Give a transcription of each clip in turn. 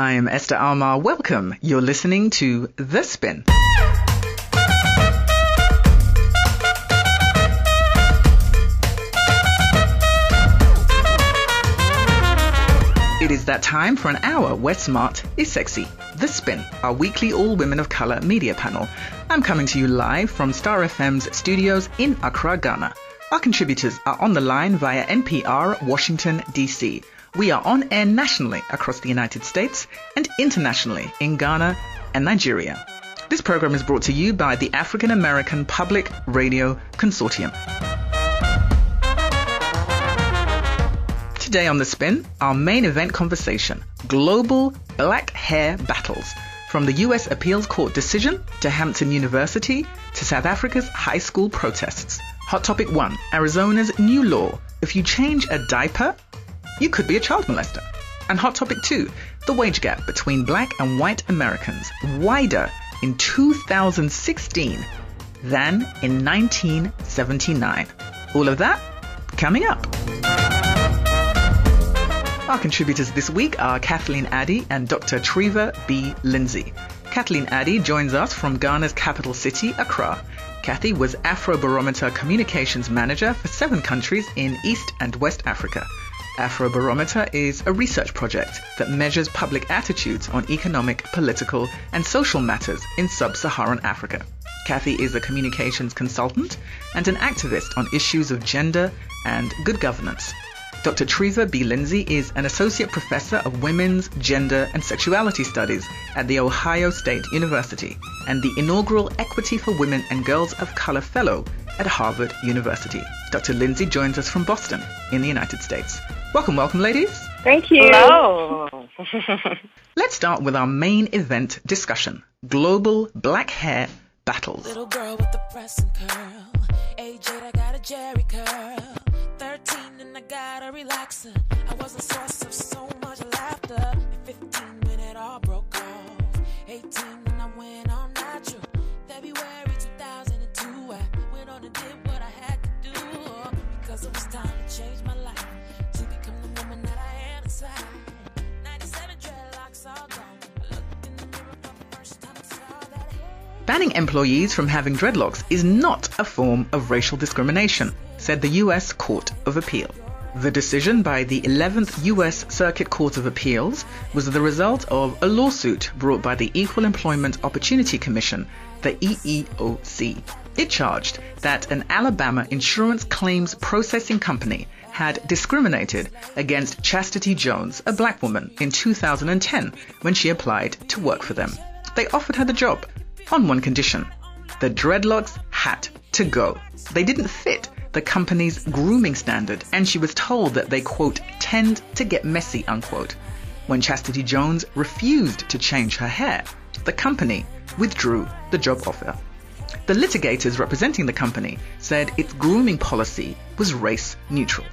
I am Esther Armah. Welcome. You're listening to The Spin. It is that time for an hour where smart is sexy. The Spin, our weekly all women of color media panel. I'm coming to you live from Star FM's studios in Accra, Ghana. Our contributors are on the line via NPR, Washington, D.C. We are on air nationally across the United States and internationally in Ghana and Nigeria. This program is brought to you by the African American Public Radio Consortium. Today on The Spin, our main event conversation Global Black Hair Battles. From the US Appeals Court decision to Hampton University to South Africa's high school protests. Hot Topic 1 Arizona's new law. If you change a diaper, you could be a child molester. And Hot Topic 2 The wage gap between black and white Americans wider in 2016 than in 1979. All of that coming up. Our contributors this week are Kathleen Addy and Dr. Treva B. Lindsey. Kathleen Addy joins us from Ghana's capital city, Accra. Kathy was Afrobarometer Communications Manager for seven countries in East and West Africa. Afrobarometer is a research project that measures public attitudes on economic, political, and social matters in sub Saharan Africa. Kathy is a communications consultant and an activist on issues of gender and good governance. Dr. Treva B. Lindsey is an associate professor of women's, gender, and sexuality studies at The Ohio State University and the inaugural Equity for Women and Girls of Color Fellow at Harvard University. Dr. Lindsey joins us from Boston in the United States. Welcome, welcome, ladies. Thank you. Hello. Let's start with our main event discussion Global Black Hair Battles. Little girl with the pressing curl. Age 8, I got a Jheri curl. 13 and I got a relaxer. I was a source of so much laughter. At 15 when it all broke off. 18 when I went on natural. February 2002, I went on and did what I had to do. Because it was time to change my life. Banning employees from having dreadlocks is not a form of racial discrimination, said the U.S. Court of Appeal. The decision by the 11th U.S. Circuit Court of Appeals was the result of a lawsuit brought by the Equal Employment Opportunity Commission, the EEOC. It charged that an Alabama insurance claims processing company had discriminated against Chastity Jones, a black woman, in 2010 when she applied to work for them. They offered her the job on one condition the dreadlocks had to go. They didn't fit the company's grooming standard, and she was told that they, quote, tend to get messy, unquote. When Chastity Jones refused to change her hair, the company withdrew the job offer. The litigators representing the company said its grooming policy was race neutral.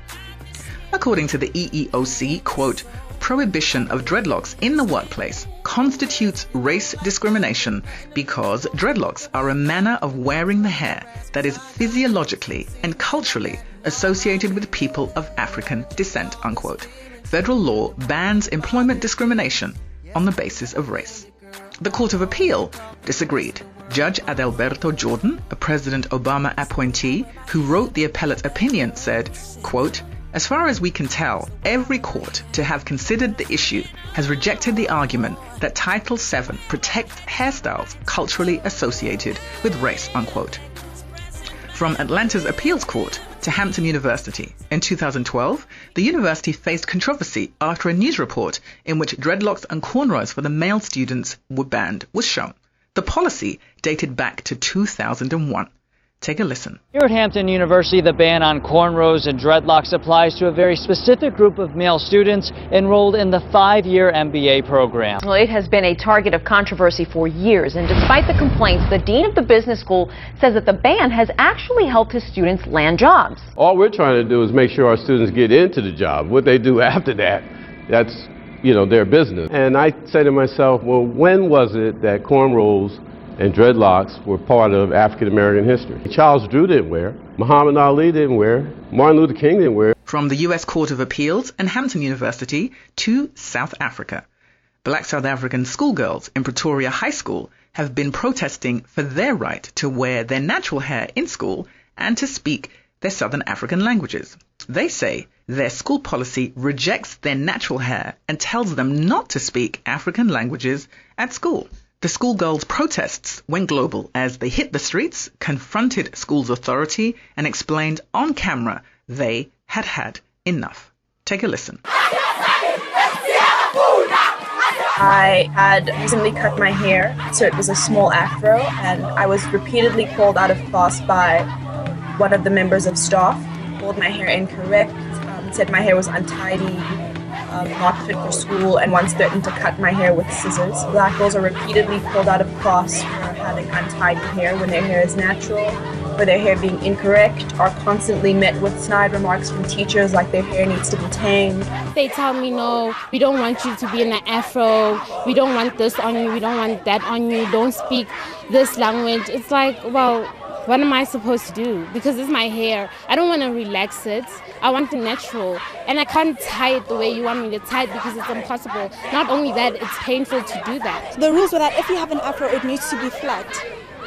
According to the EEOC, quote, prohibition of dreadlocks in the workplace constitutes race discrimination because dreadlocks are a manner of wearing the hair that is physiologically and culturally associated with people of African descent, unquote. Federal law bans employment discrimination on the basis of race. The Court of Appeal disagreed. Judge Adalberto Jordan, a President Obama appointee who wrote the appellate opinion, said, quote, as far as we can tell, every court to have considered the issue has rejected the argument that Title VII protects hairstyles culturally associated with race, unquote. From Atlanta's appeals court to Hampton University, in 2012, the university faced controversy after a news report in which dreadlocks and cornrows for the male students were banned was shown. The policy dated back to 2001. Take a listen. Here at Hampton University, the ban on cornrows and dreadlocks applies to a very specific group of male students enrolled in the five-year MBA program. Well, it has been a target of controversy for years, and despite the complaints, the dean of the business school says that the ban has actually helped his students land jobs. All we're trying to do is make sure our students get into the job. What they do after that, that's, you know, their business. And I say to myself, well, when was it that cornrows and dreadlocks were part of African American history? Charles Drew didn't wear, Muhammad Ali didn't wear, Martin Luther King didn't wear. From the US Court of Appeals and Hampton University to South Africa. Black South African schoolgirls in Pretoria High School have been protesting for their right to wear their natural hair in school and to speak their Southern African languages. They say their school policy rejects their natural hair and tells them not to speak African languages at school. The schoolgirls' protests went global as they hit the streets, confronted school's authority, and explained on camera they had had enough. Take a listen. I had recently cut my hair, so it was a small afro, and I was repeatedly called out of class by one of the members of staff, pulled my hair incorrect, um, said my hair was untidy, um, not fit for school, and once threatened to cut my hair with scissors. Black girls are repeatedly pulled out of class for having untidy hair when their hair is natural, for their hair being incorrect, are constantly met with snide remarks from teachers like their hair needs to be tamed. They tell me, no, we don't want you to be in an afro, we don't want this on you, we don't want that on you, don't speak this language. It's like, well, what am I supposed to do? Because it's my hair. I don't want to relax it. I want it natural. And I can't tie it the way you want me to tie it because it's impossible. Not only that, it's painful to do that. The rules were that if you have an afro, it needs to be flat.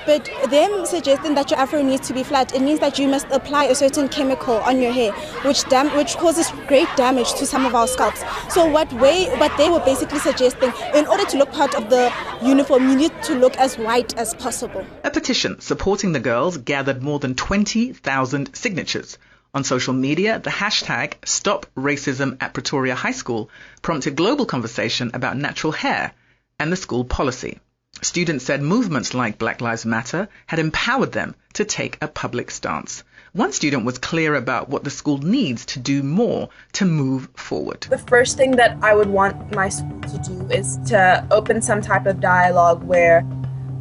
But them suggesting that your afro needs to be flat, it means that you must apply a certain chemical on your hair, which dam- which causes great damage to some of our scalps. So what way what they were basically suggesting, in order to look part of the uniform, you need to look as white as possible. A petition supporting the girls gathered more than 20,000 signatures. On social media, the hashtag Stop Racism at Pretoria High School prompted global conversation about natural hair and the school policy. Students said movements like Black Lives Matter had empowered them to take a public stance. One student was clear about what the school needs to do more to move forward. The first thing that I would want my school to do is to open some type of dialogue where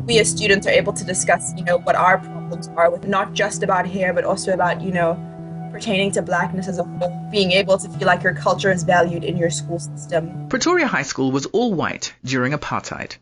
we as students are able to discuss, you know, what our problems are with not just about hair, but also about, you know, pertaining to blackness as a whole, being able to feel like your culture is valued in your school system. Pretoria High School was all white during apartheid.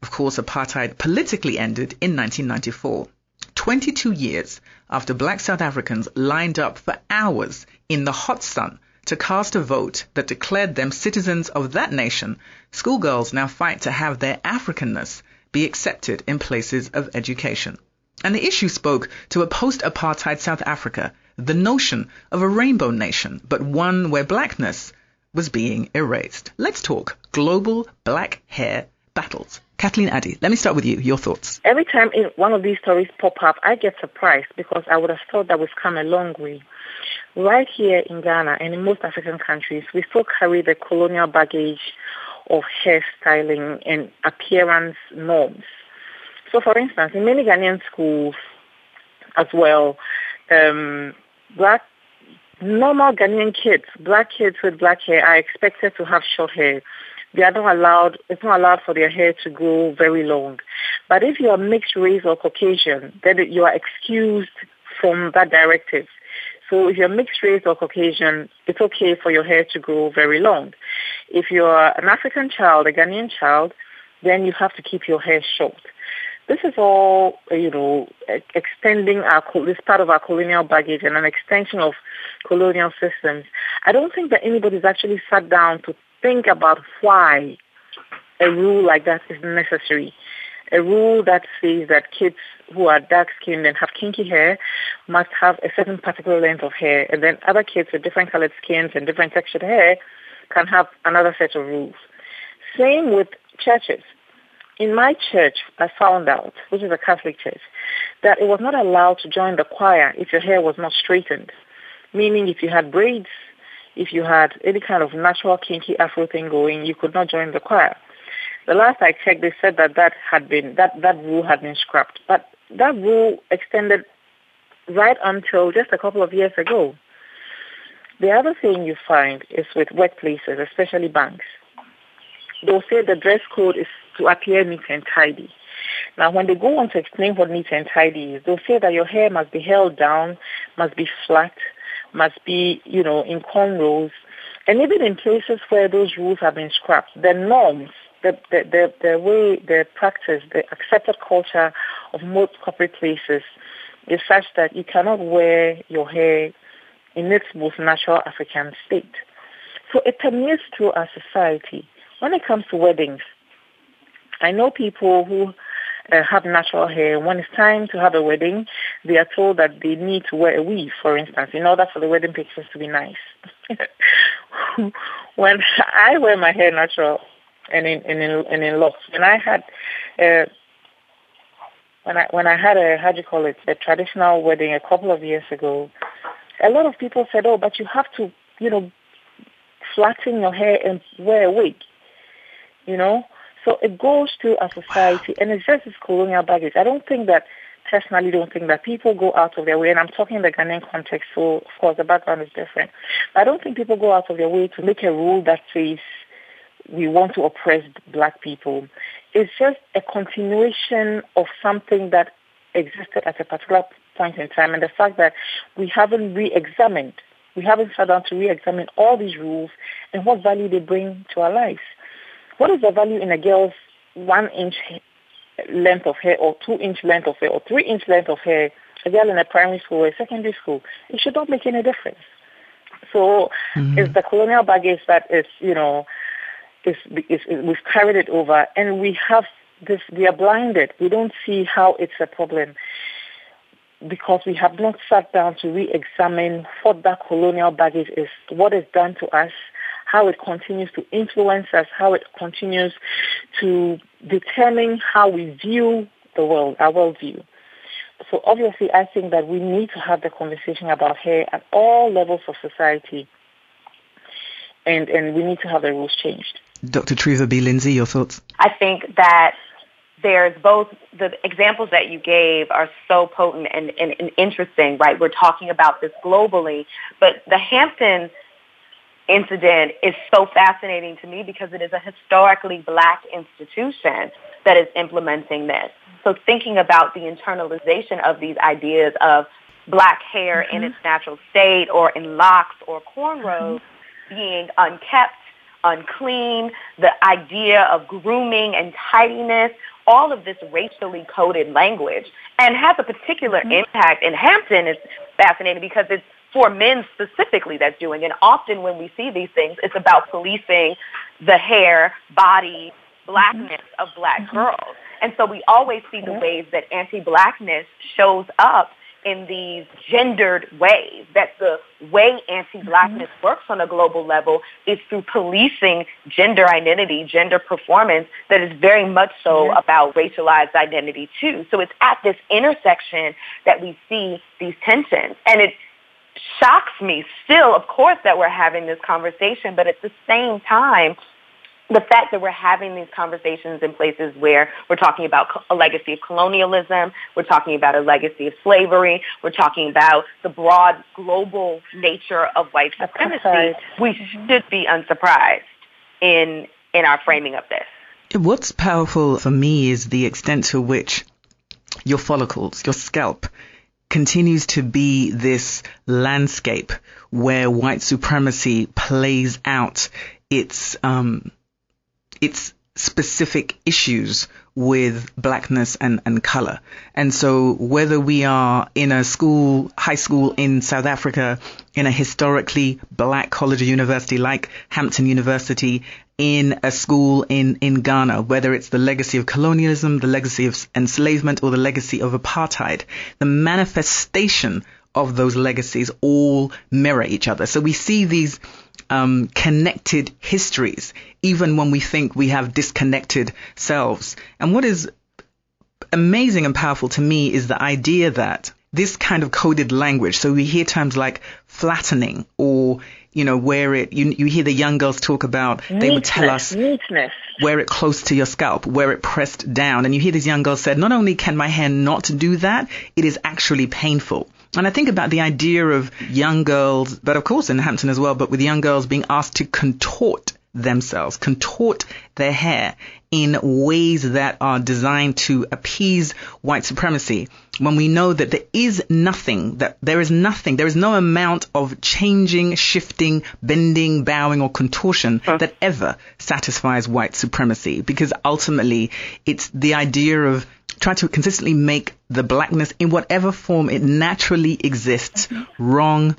Of course, apartheid politically ended in 1994. 22 years after black South Africans lined up for hours in the hot sun to cast a vote that declared them citizens of that nation, schoolgirls now fight to have their Africanness be accepted in places of education. And the issue spoke to a post-apartheid South Africa, the notion of a rainbow nation, but one where blackness was being erased. Let's talk global black hair battles. Kathleen Addy, let me start with you. Your thoughts. Every time one of these stories pop up, I get surprised because I would have thought that we've come a long way. Right here in Ghana and in most African countries, we still carry the colonial baggage of hairstyling and appearance norms. So, for instance, in many Ghanaian schools as well, um, black normal Ghanaian kids, black kids with black hair, are expected to have short hair they are not allowed, it's not allowed for their hair to grow very long. But if you are mixed race or Caucasian, then you are excused from that directive. So if you're mixed race or Caucasian, it's okay for your hair to grow very long. If you're an African child, a Ghanaian child, then you have to keep your hair short. This is all, you know, extending our, this part of our colonial baggage and an extension of colonial systems. I don't think that anybody's actually sat down to think about why a rule like that is necessary. A rule that says that kids who are dark skinned and have kinky hair must have a certain particular length of hair, and then other kids with different colored skins and different textured hair can have another set of rules. Same with churches. In my church, I found out, which is a Catholic church, that it was not allowed to join the choir if your hair was not straightened. Meaning if you had braids if you had any kind of natural kinky afro thing going, you could not join the choir. The last I checked, they said that that had been that that rule had been scrapped, but that rule extended right until just a couple of years ago. The other thing you find is with workplaces, especially banks. They'll say the dress code is to appear neat and tidy. Now, when they go on to explain what neat and tidy is, they'll say that your hair must be held down, must be flat, must be, you know, in cornrows. And even in places where those rules have been scrapped, the norms, the, the, the, the way, the practice, the accepted culture of most corporate places is such that you cannot wear your hair in its most natural African state. So it permeates through our society when it comes to weddings, I know people who uh, have natural hair. When it's time to have a wedding, they are told that they need to wear a weave, for instance, in order for the wedding pictures to be nice. when I wear my hair natural and in and in, and in locks, when I had uh, when I when I had a how do you call it a traditional wedding a couple of years ago, a lot of people said, "Oh, but you have to, you know, flatten your hair and wear a wig." You know, so it goes to a society, and it's just this colonial baggage. I don't think that personally don't think that people go out of their way, and I'm talking in the Ghanaian context, so of course the background is different. But I don't think people go out of their way to make a rule that says we want to oppress black people. It's just a continuation of something that existed at a particular point in time, and the fact that we haven't re-examined, we haven't sat down to re-examine all these rules and what value they bring to our lives. What is the value in a girl's one inch length of hair or two inch length of hair or three inch length of hair, a girl in a primary school or a secondary school, it should not make any difference. So mm-hmm. it's the colonial baggage that is, you know, is, is, is, we've carried it over and we have this, we are blinded. We don't see how it's a problem because we have not sat down to re-examine what that colonial baggage is, what is done to us, how it continues to influence us, how it continues to determine how we view the world, our worldview. So obviously, I think that we need to have the conversation about hair at all levels of society, and, and we need to have the rules changed. Dr. Treva B. Lindsey, your thoughts? I think that there's both the examples that you gave are so potent and, and, and interesting, right? We're talking about this globally, but the Hampton incident is so fascinating to me because it is a historically black institution that is implementing this. So thinking about the internalization of these ideas of black hair mm-hmm. in its natural state or in locks or cornrows mm-hmm. being unkept, unclean, the idea of grooming and tidiness, all of this racially coded language and has a particular mm-hmm. impact. In Hampton, is fascinating because it's for men specifically that's doing. And often when we see these things, it's about policing the hair, body, blackness of black mm-hmm. girls. And so we always see the ways that anti-blackness shows up in these gendered ways, that the way anti-blackness mm-hmm. works on a global level is through policing gender identity, gender performance that is very much so mm-hmm. about racialized identity too. So it's at this intersection that we see these tensions. And it shocks me still, of course, that we're having this conversation, but at the same time, the fact that we're having these conversations in places where we're talking about a legacy of colonialism, we're talking about a legacy of slavery, we're talking about the broad global nature of white supremacy, we mm-hmm. should be unsurprised in in our framing of this. What's powerful for me is the extent to which your follicles, your scalp, continues to be this landscape where white supremacy plays out its um, its specific issues with blackness and, and color. And so whether we are in a school, high school in South Africa, in a historically black college or university like Hampton University, in a school in, in Ghana, whether it's the legacy of colonialism, the legacy of enslavement, or the legacy of apartheid, the manifestation of those legacies all mirror each other. So we see these um, connected histories, even when we think we have disconnected selves. And what is amazing and powerful to me is the idea that this kind of coded language, so we hear terms like flattening or you know, wear it. You, you hear the young girls talk about, neatness, they would tell us, neatness. wear it close to your scalp, wear it pressed down. And you hear these young girls said, not only can my hair not do that, it is actually painful. And I think about the idea of young girls, but of course in Hampton as well, but with young girls being asked to contort themselves, contort their hair in ways that are designed to appease white supremacy when we know that there is nothing, that there is nothing, there is no amount of changing, shifting, bending, bowing, or contortion huh. that ever satisfies white supremacy because ultimately it's the idea of try to consistently make the blackness in whatever form it naturally exists mm-hmm. wrong,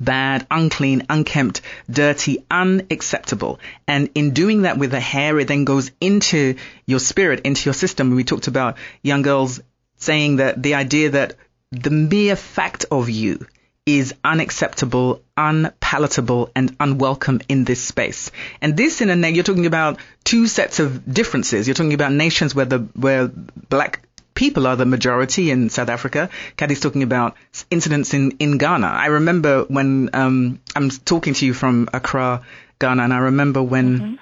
bad, unclean, unkempt, dirty, unacceptable. And in doing that with the hair, it then goes into your spirit, into your system. We talked about young girls saying that the idea that the mere fact of you is unacceptable, unpalatable, and unwelcome in this space. And this, in a you're talking about two sets of differences. You're talking about nations where the where black people are the majority in South Africa. Kathy's talking about incidents in in Ghana. I remember when um, I'm talking to you from Accra, Ghana, and I remember when. Mm-hmm.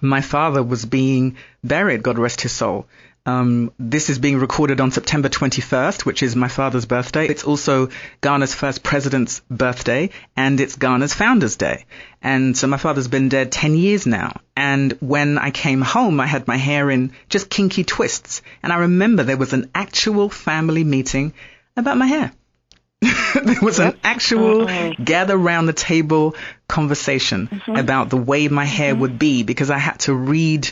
My father was being buried, God rest his soul. Um, this is being recorded on September 21st, which is my father's birthday. It's also Ghana's first president's birthday, and it's Ghana's founder's day. And so my father's been dead 10 years now. And when I came home, I had my hair in just kinky twists. And I remember there was an actual family meeting about my hair. there was an actual mm-hmm. gather round the table conversation mm-hmm. about the way my hair mm-hmm. would be because I had to read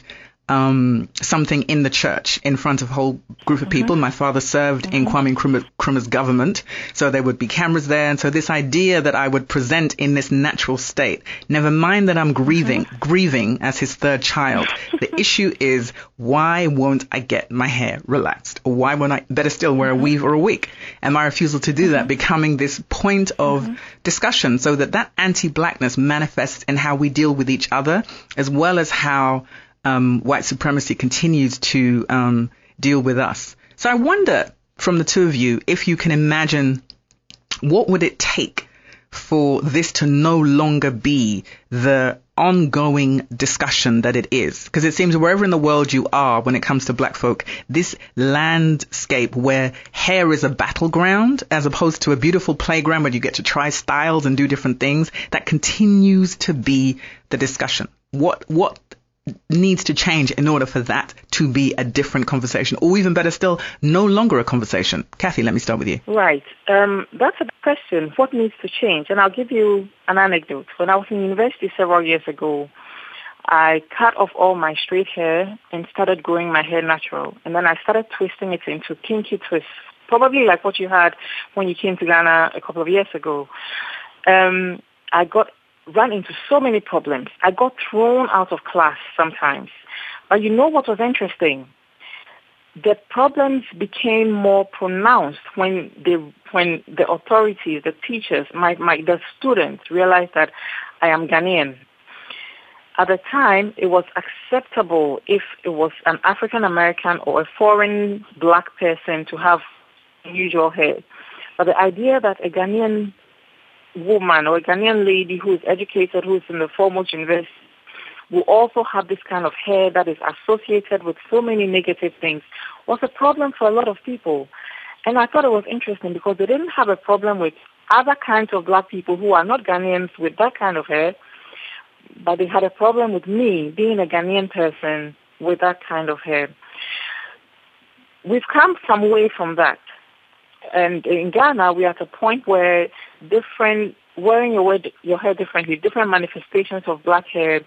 um, something in the church in front of a whole group of people. Mm-hmm. My father served mm-hmm. in Kwame Nkrumah's government, so there would be cameras there. And so this idea that I would present in this natural state, never mind that I'm grieving, mm-hmm. grieving as his third child. the issue is why won't I get my hair relaxed? Or why won't I, better still, wear a mm-hmm. weave or a wig? And my refusal to do that mm-hmm. becoming this point of mm-hmm. discussion so that that anti-blackness manifests in how we deal with each other as well as how um, white supremacy continues to um, deal with us. So I wonder from the two of you if you can imagine what would it take for this to no longer be the ongoing discussion that it is. Because it seems wherever in the world you are when it comes to black folk, this landscape where hair is a battleground as opposed to a beautiful playground where you get to try styles and do different things, that continues to be the discussion. What, what needs to change in order for that to be a different conversation, or even better still, no longer a conversation? Kathy, let me start with you. Right. Um, that's a question. What needs to change? And I'll give you an anecdote. When I was in university several years ago, I cut off all my straight hair and started growing my hair natural. And then I started twisting it into kinky twists, probably like what you had when you came to Ghana a couple of years ago. Um, I got ran into so many problems. I got thrown out of class sometimes. But you know what was interesting? The problems became more pronounced when the when the authorities, the teachers, my, my the students realized that I am Ghanaian. At the time, it was acceptable if it was an African American or a foreign black person to have unusual hair. But the idea that a Ghanaian woman or a Ghanaian lady who is educated, who is in the foremost university, will also have this kind of hair that is associated with so many negative things was a problem for a lot of people. And I thought it was interesting because they didn't have a problem with other kinds of black people who are not Ghanaians with that kind of hair, but they had a problem with me being a Ghanaian person with that kind of hair. We've come some way from that. And in Ghana, we're at a point where different, wearing your, your hair differently, different manifestations of black hair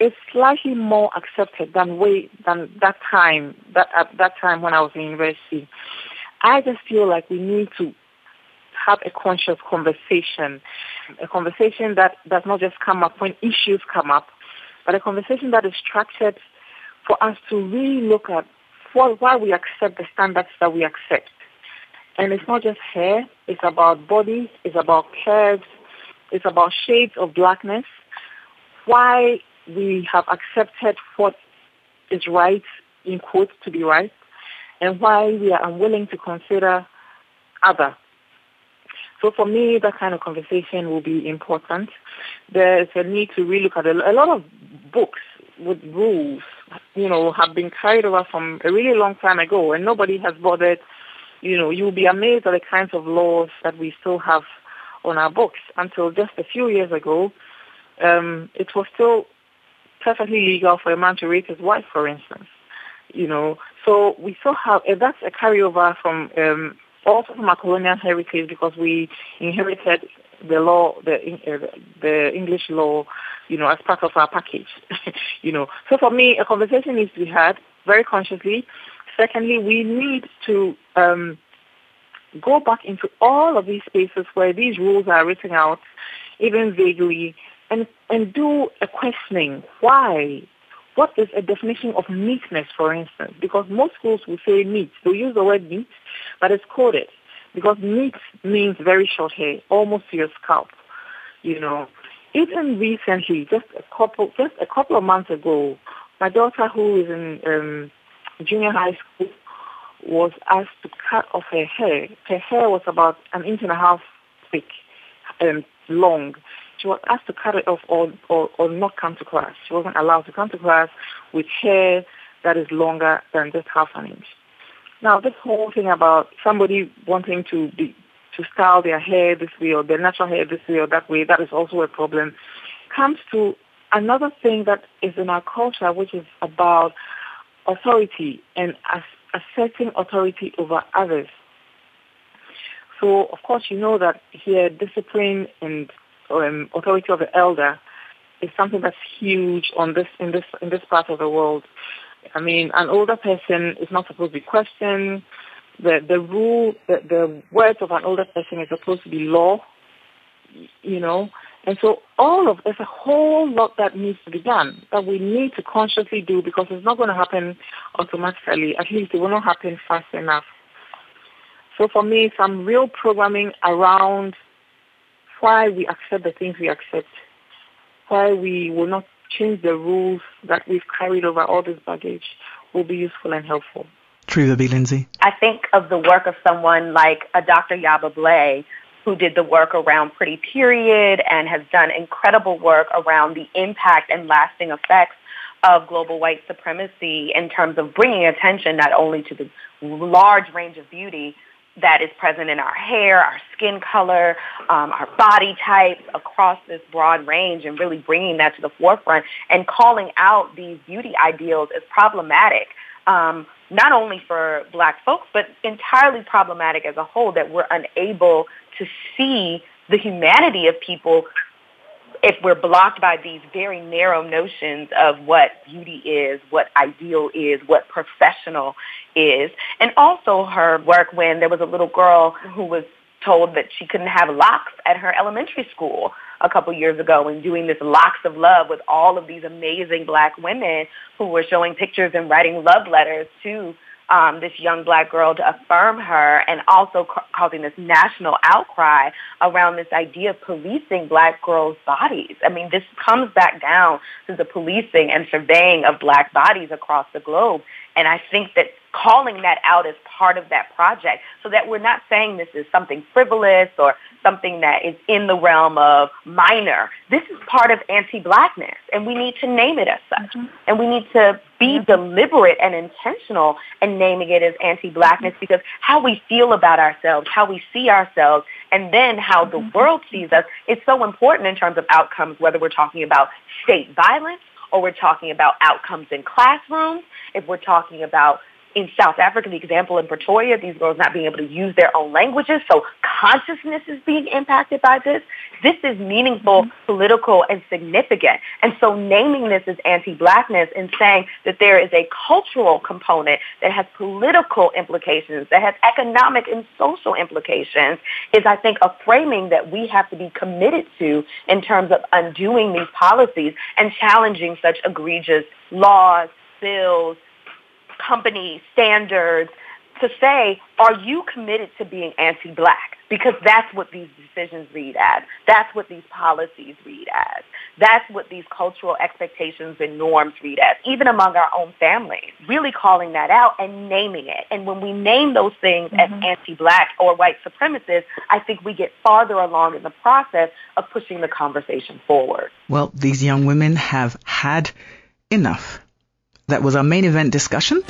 is slightly more accepted than way than that time that at that time when I was in university. I just feel like we need to have a conscious conversation, a conversation that does not just come up when issues come up, but a conversation that is structured for us to really look at why we accept the standards that we accept. And it's not just hair, it's about body, it's about curves, it's about shades of blackness. Why we have accepted what is right, in quotes, to be right, and why we are unwilling to consider other. So for me, that kind of conversation will be important. There's a need to really look at a, a lot of books with rules, you know, have been carried over from a really long time ago, and nobody has bothered you know, you'll be amazed at the kinds of laws that we still have on our books. Until just a few years ago, um, it was still perfectly legal for a man to rape his wife, for instance. You know, so we still have, and that's a carryover from um, also from our colonial heritage because we inherited the law, the uh, the English law, you know, as part of our package. you know, so for me, a conversation needs to be had very consciously Secondly, we need to um, go back into all of these spaces where these rules are written out, even vaguely, and, and do a questioning. Why? What is a definition of neatness, for instance? Because most schools will say neat. They'll use the word neat, but it's coded. Because neat means very short hair, almost to your scalp, you know. Even recently, just a couple, just a couple of months ago, my daughter who is in um, junior high school was asked to cut off her hair. Her hair was about an inch and a half thick and long. She was asked to cut it off or, or, or not come to class. She wasn't allowed to come to class with hair that is longer than just half an inch. Now, this whole thing about somebody wanting to be to style their hair this way or their natural hair this way or that way, that is also a problem, comes to another thing that is in our culture, which is about authority and asserting authority over others. So, of course, you know that here discipline and um, authority of the elder is something that's huge on this in this in this part of the world. I mean, an older person is not supposed to be questioned. The the rule, the, the words of an older person is supposed to be law. You know, and so all of there's a whole lot that needs to be done that we need to consciously do because it's not going to happen automatically. At least it will not happen fast enough. So for me, some real programming around why we accept the things we accept, why we will not change the rules that we've carried over all this baggage will be useful and helpful. Treva B. Lindsey. I think of the work of someone like a Dr. Yaba Blay, who did the work around Pretty Period and has done incredible work around the impact and lasting effects of global white supremacy in terms of bringing attention not only to the large range of beauty that is present in our hair, our skin color, um, our body types across this broad range and really bringing that to the forefront and calling out these beauty ideals as problematic, um, not only for black folks, but entirely problematic as a whole that we're unable to see the humanity of people if we're blocked by these very narrow notions of what beauty is, what ideal is, what professional is, and also her work when there was a little girl who was told that she couldn't have locks at her elementary school a couple years ago and doing this locks of love with all of these amazing black women who were showing pictures and writing love letters to um, this young black girl to affirm her and also ca- causing this national outcry around this idea of policing black girls' bodies. I mean, this comes back down to the policing and surveying of black bodies across the globe. And I think that calling that out as part of that project so that we're not saying this is something frivolous or something that is in the realm of minor. This is part of anti-blackness and we need to name it as such. Mm-hmm. And we need to be mm-hmm. deliberate and intentional in naming it as anti-blackness mm-hmm. because how we feel about ourselves, how we see ourselves, and then how the mm-hmm. world sees us is so important in terms of outcomes, whether we're talking about state violence or we're talking about outcomes in classrooms, if we're talking about in South Africa, the example in Pretoria, these girls not being able to use their own languages, so consciousness is being impacted by this. This is meaningful, mm-hmm. political, and significant. And so naming this as anti-blackness and saying that there is a cultural component that has political implications, that has economic and social implications, is, I think, a framing that we have to be committed to in terms of undoing these policies and challenging such egregious laws, bills, company standards to say, are you committed to being anti-black? Because that's what these decisions read as. That's what these policies read as. That's what these cultural expectations and norms read as, even among our own families. Really calling that out and naming it. And when we name those things mm-hmm. as anti-black or white supremacists, I think we get farther along in the process of pushing the conversation forward. Well, these young women have had enough that was our main event discussion.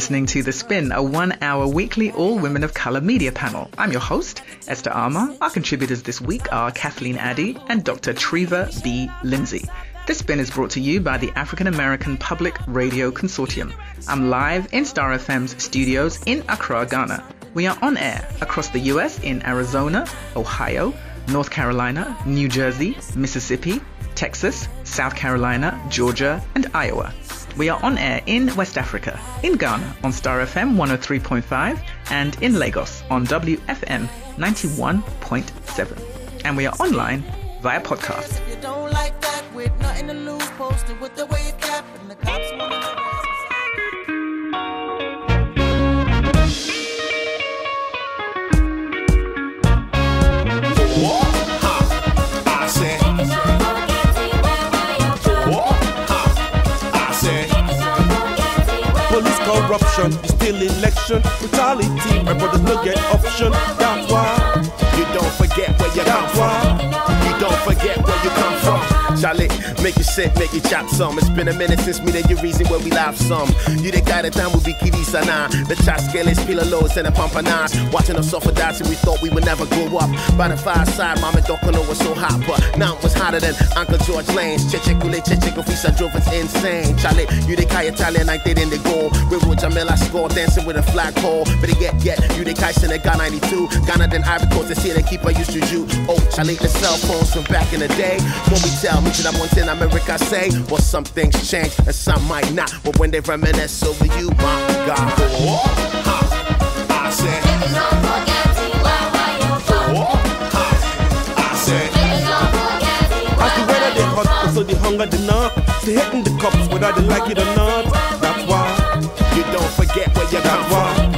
Listening to The Spin, a one hour weekly all women of color media panel. I'm your host, Esther Armah. Our contributors this week are Kathleen Addy and Dr. Treva B. Lindsey. This spin is brought to you by the African American Public Radio Consortium. I'm live in Star FM's studios in Accra, Ghana. We are on air across the US in Arizona, Ohio, North Carolina, New Jersey, Mississippi, Texas, South Carolina, Georgia, and Iowa. We are on air in West Africa, in Ghana on Star FM 103.5 and in Lagos on WFM 91.7. And we are online via podcast. Corruption, you steal election, brutality. My brothers no get option. That's make you sit, make you chop some. It's been a minute since me that you reason where we laugh some. You the guy that time will be kitty sana. The pillow lows and a pampanas. Watching us suffer dancing, we thought we would never grow up. By the fireside, mama don't know was so hot, but now it was hotter than Uncle George Lane's. Chechekule, Checheko, Fisa drove us insane. Charlie, you the guy Italian, I did in the goal. Railroad Jamila score, dancing with a flagpole. But get, get, you the guy in the Ghana 92. Ghana then Ivory Coast, the see the keeper used to do. Oh, Charlie, the cell phones from back in the day. When we tell me that I'm America say, well, some things change and some might not. But when they reminisce over you, my God. Oh, ha, I said, So the hunger the knock, they hitting the cops whether they like it or not. That's why you don't forget where you come from.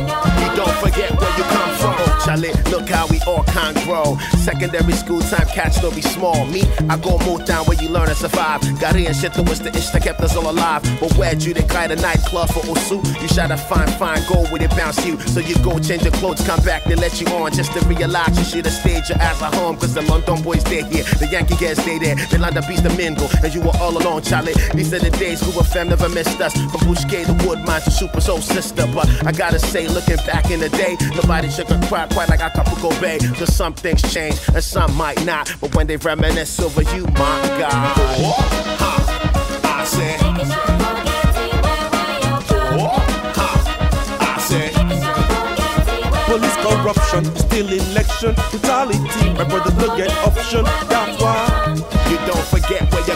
From. Charlie, look how we all can't grow. Secondary school time, catch still be small. Me, I go move down where you learn to survive. Got in shit that was the ish that kept us all alive. But where'd you decline a nightclub for Osu? You shot a fine, fine goal with it bounce you. So you go change your clothes, come back, they let you on. Just to realize you should have stayed your ass at home. Cause the London boys stay here, the Yankee guys stay there. They land the beast the mingle, and you were all alone, Charlie. These are the days who were fam never missed us. From Bushgate to Woodmine to Super Soul Sister. But I gotta say, looking back in the day, nobody shook a crack quite like I Capico Bay. So some things change and some might not. But when they reminisce over you, my God. Oh, I said. Police corruption, still election, brutality. My brothers look get option. That's why you don't forget where you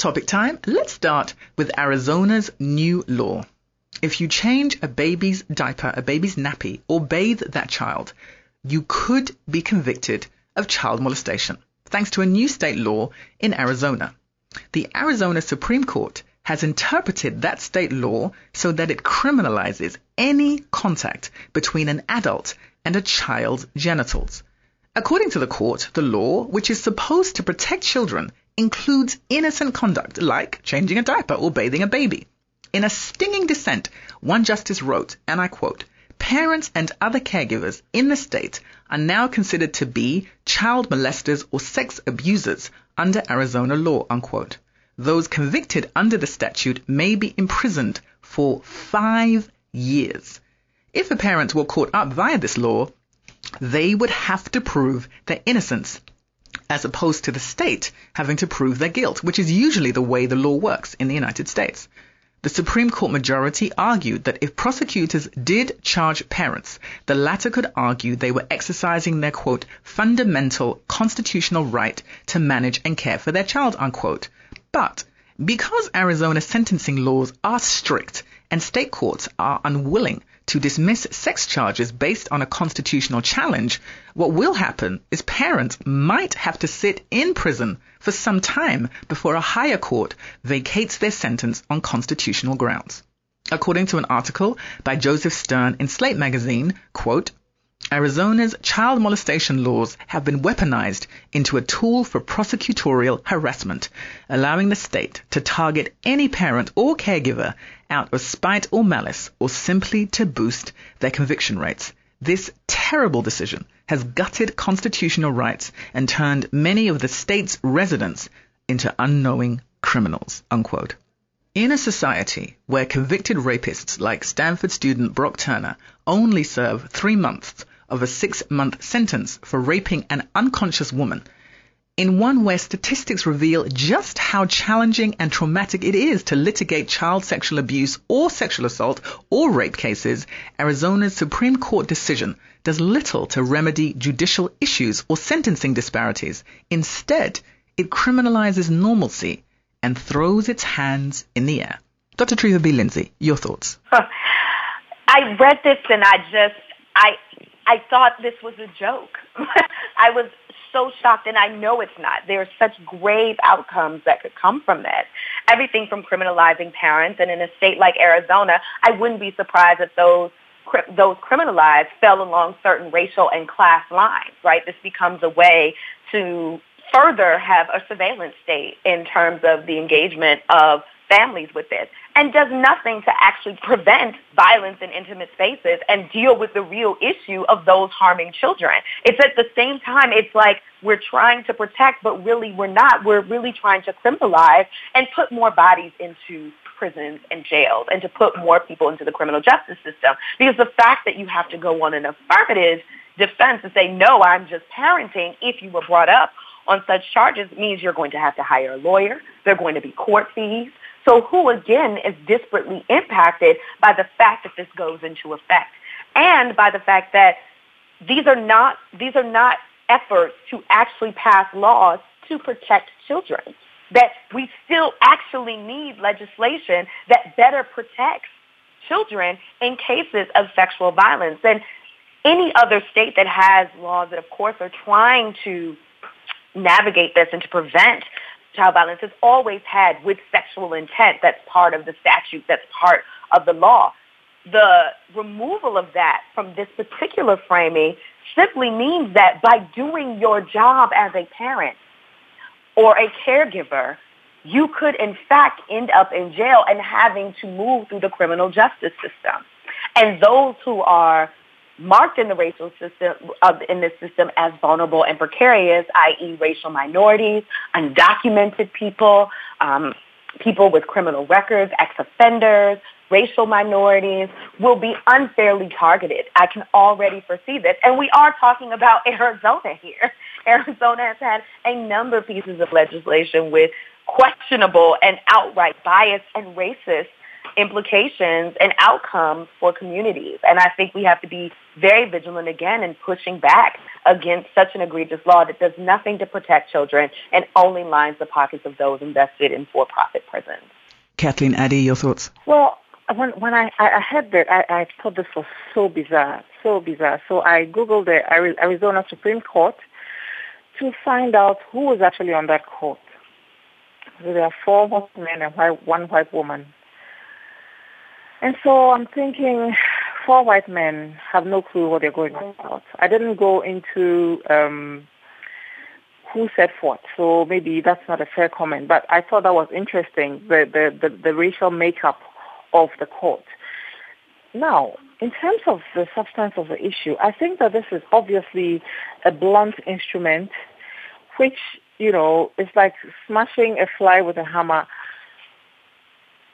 topic time. Let's start with Arizona's new law. If you change a baby's diaper, a baby's nappy, or bathe that child, you could be convicted of child molestation, thanks to a new state law in Arizona. The Arizona Supreme Court has interpreted that state law so that it criminalizes any contact between an adult and a child's genitals. According to the court, the law, which is supposed to protect children, includes innocent conduct like changing a diaper or bathing a baby. In a stinging dissent, one justice wrote, and I quote, Parents and other caregivers in the state are now considered to be child molesters or sex abusers under Arizona law, unquote. Those convicted under the statute may be imprisoned for five years. If a parent were caught up via this law, they would have to prove their innocence as opposed to the state having to prove their guilt, which is usually the way the law works in the United States. The Supreme Court majority argued that if prosecutors did charge parents, the latter could argue they were exercising their quote, fundamental constitutional right to manage and care for their child, unquote. But because Arizona's sentencing laws are strict and state courts are unwilling to dismiss sex charges based on a constitutional challenge, what will happen is parents might have to sit in prison for some time before a higher court vacates their sentence on constitutional grounds. According to an article by Joseph Stern in Slate magazine, quote, Arizona's child molestation laws have been weaponized into a tool for prosecutorial harassment, allowing the state to target any parent or caregiver out of spite or malice or simply to boost their conviction rates. This terrible decision has gutted constitutional rights and turned many of the state's residents into unknowing criminals. Unquote. In a society where convicted rapists like Stanford student Brock Turner only serve three months of a six month sentence for raping an unconscious woman, in one where statistics reveal just how challenging and traumatic it is to litigate child sexual abuse or sexual assault or rape cases, Arizona's Supreme Court decision does little to remedy judicial issues or sentencing disparities. Instead, it criminalizes normalcy and throws its hands in the air. Dr. Treva B. Lindsey, your thoughts? I read this and I just, I, I thought this was a joke. I was so shocked, and I know it's not. There are such grave outcomes that could come from this. Everything from criminalizing parents, and in a state like Arizona, I wouldn't be surprised if those those criminalized fell along certain racial and class lines. Right? This becomes a way to further have a surveillance state in terms of the engagement of families with this and does nothing to actually prevent violence in intimate spaces and deal with the real issue of those harming children. It's at the same time, it's like we're trying to protect, but really we're not. We're really trying to criminalize and put more bodies into prisons and jails and to put more people into the criminal justice system. Because the fact that you have to go on an affirmative defense and say, no, I'm just parenting if you were brought up on such charges means you're going to have to hire a lawyer. There are going to be court fees. So who again is disparately impacted by the fact that this goes into effect and by the fact that these are not, these are not efforts to actually pass laws to protect children. That we still actually need legislation that better protects children in cases of sexual violence. And any other state that has laws that, of course, are trying to navigate this and to prevent child violence has always had with sexual intent. That's part of the statute. That's part of the law. The removal of that from this particular framing simply means that by doing your job as a parent or a caregiver, you could in fact end up in jail and having to move through the criminal justice system. And those who are marked in the racial system uh, in this system as vulnerable and precarious, i.e., racial minorities, undocumented people, um, people with criminal records, ex-offenders, racial minorities will be unfairly targeted. I can already foresee this. And we are talking about Arizona here. Arizona has had a number of pieces of legislation with questionable and outright bias and racist implications and outcomes for communities. And I think we have to be very vigilant again in pushing back against such an egregious law that does nothing to protect children and only lines the pockets of those invested in for-profit prisons. Kathleen Addy, your thoughts? Well, when when I, I heard that, I, I thought this was so bizarre, so bizarre. So I googled the Arizona Supreme Court to find out who was actually on that court. So there are four white men and one white woman. And so I'm thinking, four white men have no clue what they're going about. I didn't go into um, who said what, so maybe that's not a fair comment. But I thought that was interesting, the, the, the, the racial makeup of the court. Now, in terms of the substance of the issue, I think that this is obviously a blunt instrument, which, you know, is like smashing a fly with a hammer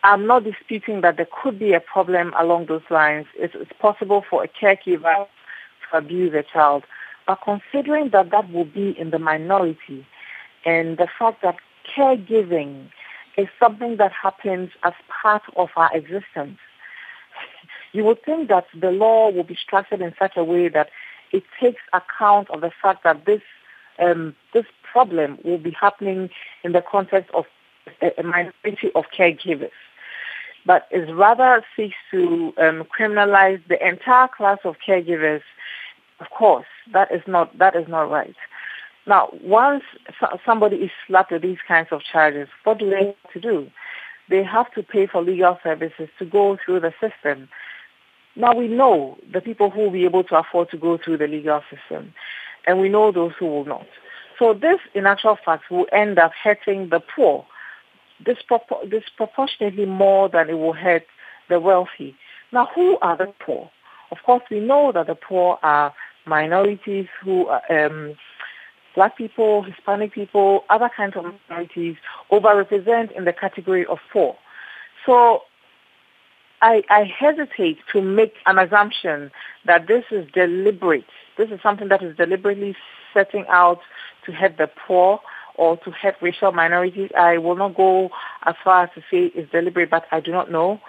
I'm not disputing that there could be a problem along those lines. It's, it's possible for a caregiver to abuse a child. But considering that that will be in the minority and the fact that caregiving is something that happens as part of our existence, you would think that the law will be structured in such a way that it takes account of the fact that this um, this problem will be happening in the context of a minority of caregivers but is rather seeks to um, criminalize the entire class of caregivers. Of course, that is not that is not right. Now, once somebody is slapped with these kinds of charges, what do they have to do? They have to pay for legal services to go through the system. Now we know the people who will be able to afford to go through the legal system, and we know those who will not. So this, in actual fact, will end up hurting the poor dispropor- disproportionately more than it will hurt the wealthy. Now, who are the poor? Of course, we know that the poor are minorities who are um, black people, Hispanic people, other kinds of minorities overrepresent in the category of poor. So I, I hesitate to make an assumption that this is deliberate. This is something that is deliberately setting out to help the poor or to help racial minorities. I will not go as far as to say it's deliberate, but I do not know.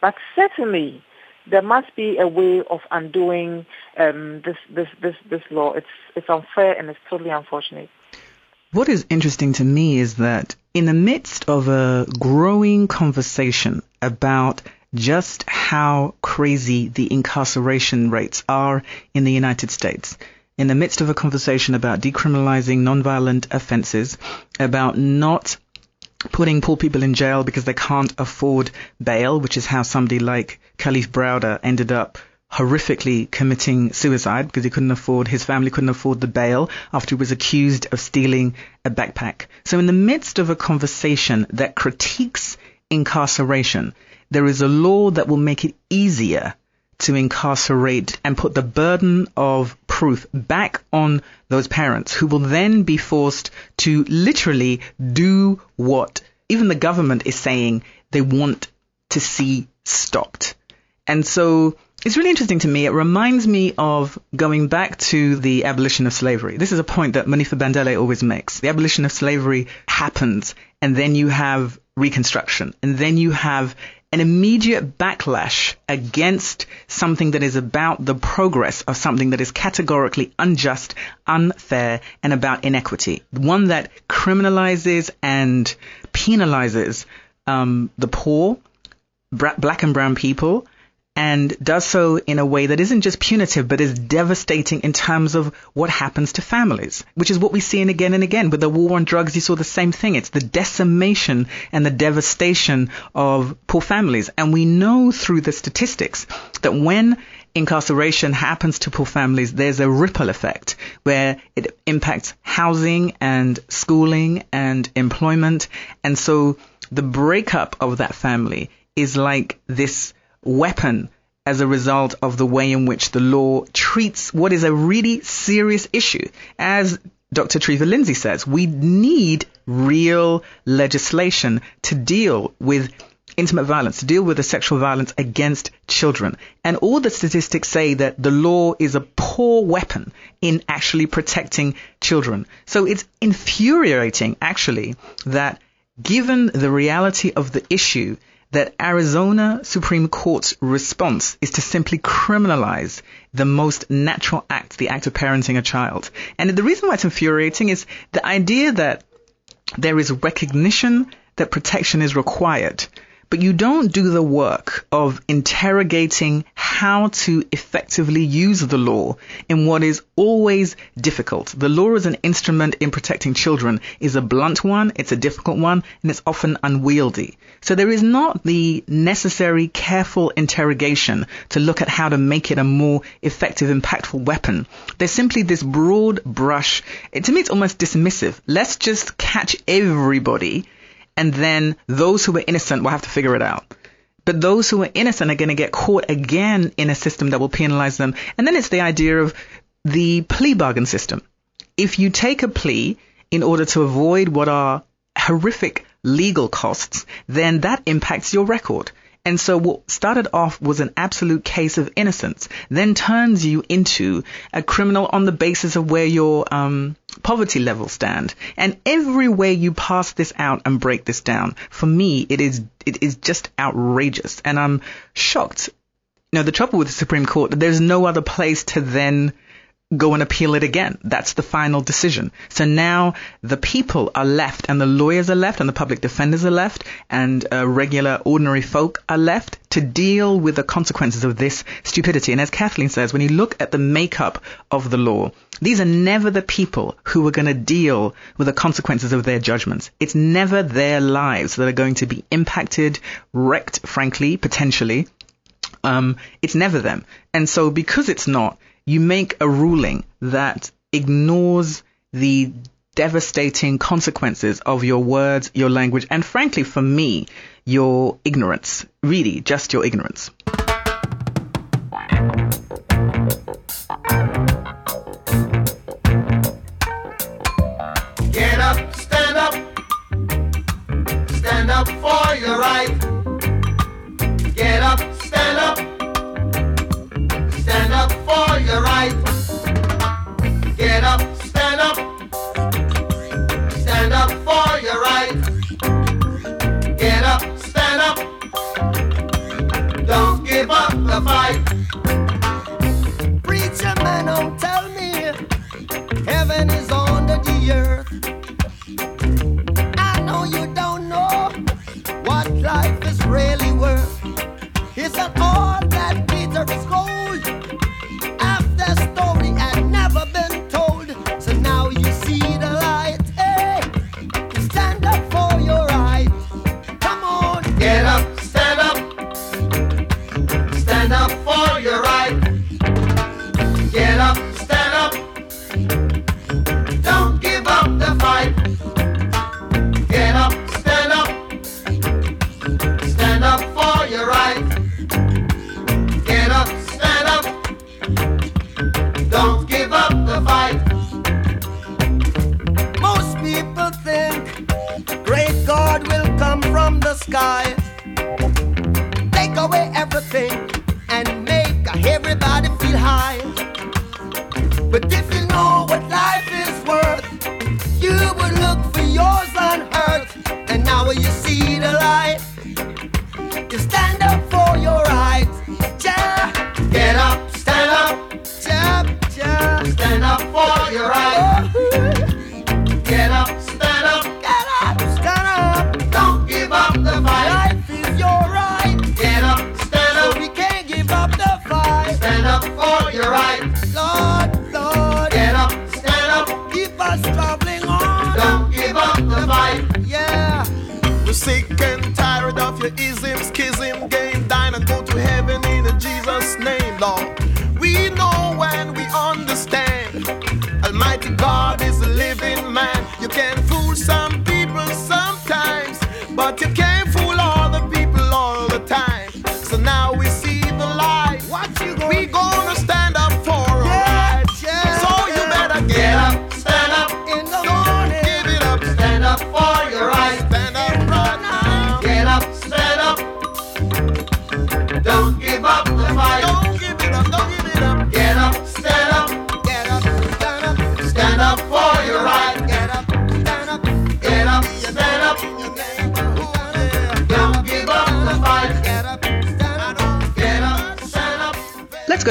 But certainly, there must be a way of undoing um, this, this, this, this law. It's, it's unfair and it's totally unfortunate. What is interesting to me is that in the midst of a growing conversation about just how crazy the incarceration rates are in the United States, in the midst of a conversation about decriminalizing nonviolent offenses, about not putting poor people in jail because they can't afford bail, which is how somebody like Kalief Browder ended up horrifically committing suicide because he couldn't afford, his family couldn't afford the bail after he was accused of stealing a backpack. So in the midst of a conversation that critiques incarceration, there is a law that will make it easier to incarcerate and put the burden of proof back on those parents who will then be forced to literally do what even the government is saying they want to see stopped. And so it's really interesting to me. It reminds me of going back to the abolition of slavery. This is a point that Monifa Bandele always makes. The abolition of slavery happens, and then you have Reconstruction, and then you have an immediate backlash against something that is about the progress of something that is categorically unjust, unfair, and about inequity. One that criminalizes and penalizes um, the poor, black and brown people, and does so in a way that isn't just punitive, but is devastating in terms of what happens to families, which is what we see in again and again. With the war on drugs, you saw the same thing. It's the decimation and the devastation of poor families. And we know through the statistics that when incarceration happens to poor families, there's a ripple effect where it impacts housing and schooling and employment. And so the breakup of that family is like this weapon as a result of the way in which the law treats what is a really serious issue. As Dr. Treva Lindsey says, we need real legislation to deal with intimate violence, to deal with the sexual violence against children. And all the statistics say that the law is a poor weapon in actually protecting children. So it's infuriating, actually, that given the reality of the issue, that Arizona Supreme Court's response is to simply criminalize the most natural act, the act of parenting a child. And the reason why it's infuriating is the idea that there is recognition that protection is required, but you don't do the work of interrogating how to effectively use the law in what is always difficult. The law as an instrument in protecting children is a blunt one, it's a difficult one, and it's often unwieldy. So there is not the necessary careful interrogation to look at how to make it a more effective, impactful weapon. There's simply this broad brush. It, to me, it's almost dismissive. Let's just catch everybody and then those who are innocent will have to figure it out. But those who are innocent are going to get caught again in a system that will penalize them. And then it's the idea of the plea bargain system. If you take a plea in order to avoid what are horrific legal costs, then that impacts your record. And so what started off was an absolute case of innocence, then turns you into a criminal on the basis of where your um, poverty levels stand. And every way you pass this out and break this down, for me, it is it is just outrageous, and I'm shocked. You know, the trouble with the Supreme Court, there's no other place to then go and appeal it again. That's the final decision. So now the people are left and the lawyers are left and the public defenders are left and uh, regular ordinary folk are left to deal with the consequences of this stupidity. And as Kathleen says, when you look at the makeup of the law, these are never the people who are going to deal with the consequences of their judgments. It's never their lives that are going to be impacted, wrecked, frankly, potentially, Um, it's never them. And so because it's not, you make a ruling that ignores the devastating consequences of your words, your language, and frankly, for me, your ignorance. Really, just your ignorance. Get up, stand up, stand up for your right. For your right. Get up, stand up, stand up for your right. Get up, stand up, don't give up the fight. Preacher man, don't tell me heaven is under the earth. I know you don't know what life is really worth. It's not all that glitter is gold.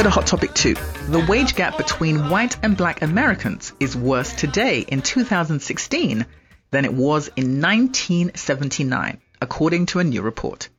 Go to Hot Topic 2. The wage gap between white and black Americans is worse today in 2016 than it was in 1979, according to a new report.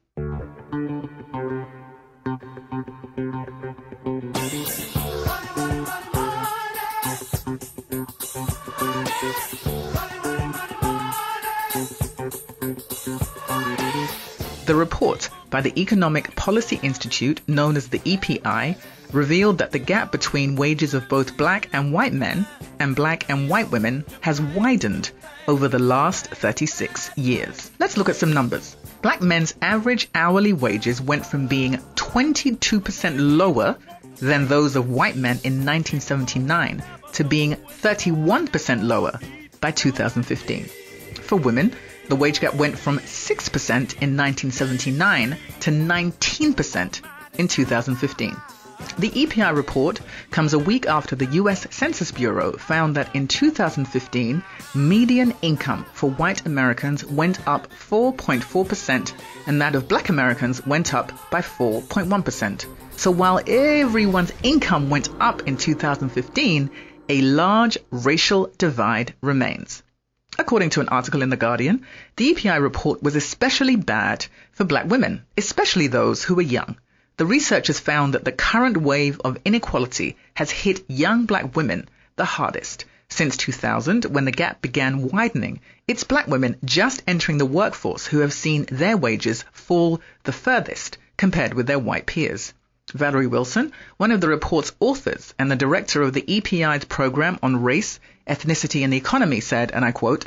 The report by the Economic Policy Institute, known as the EPI, revealed that the gap between wages of both black and white men and black and white women has widened over the last 36 years. Let's look at some numbers. Black men's average hourly wages went from being 22% lower than those of white men in 1979 to being 31% lower by 2015. For women, the wage gap went from 6% in 1979 to 19% in 2015. The EPI report comes a week after the US Census Bureau found that in 2015, median income for white Americans went up 4.4% and that of black Americans went up by 4.1%. So while everyone's income went up in 2015, a large racial divide remains. According to an article in The Guardian, the EPI report was especially bad for black women, especially those who were young. The researchers found that the current wave of inequality has hit young black women the hardest. Since 2000, when the gap began widening, it's black women just entering the workforce who have seen their wages fall the furthest compared with their white peers. Valerie Wilson, one of the report's authors and the director of the EPI's program on race, ethnicity, and the economy, said, and I quote,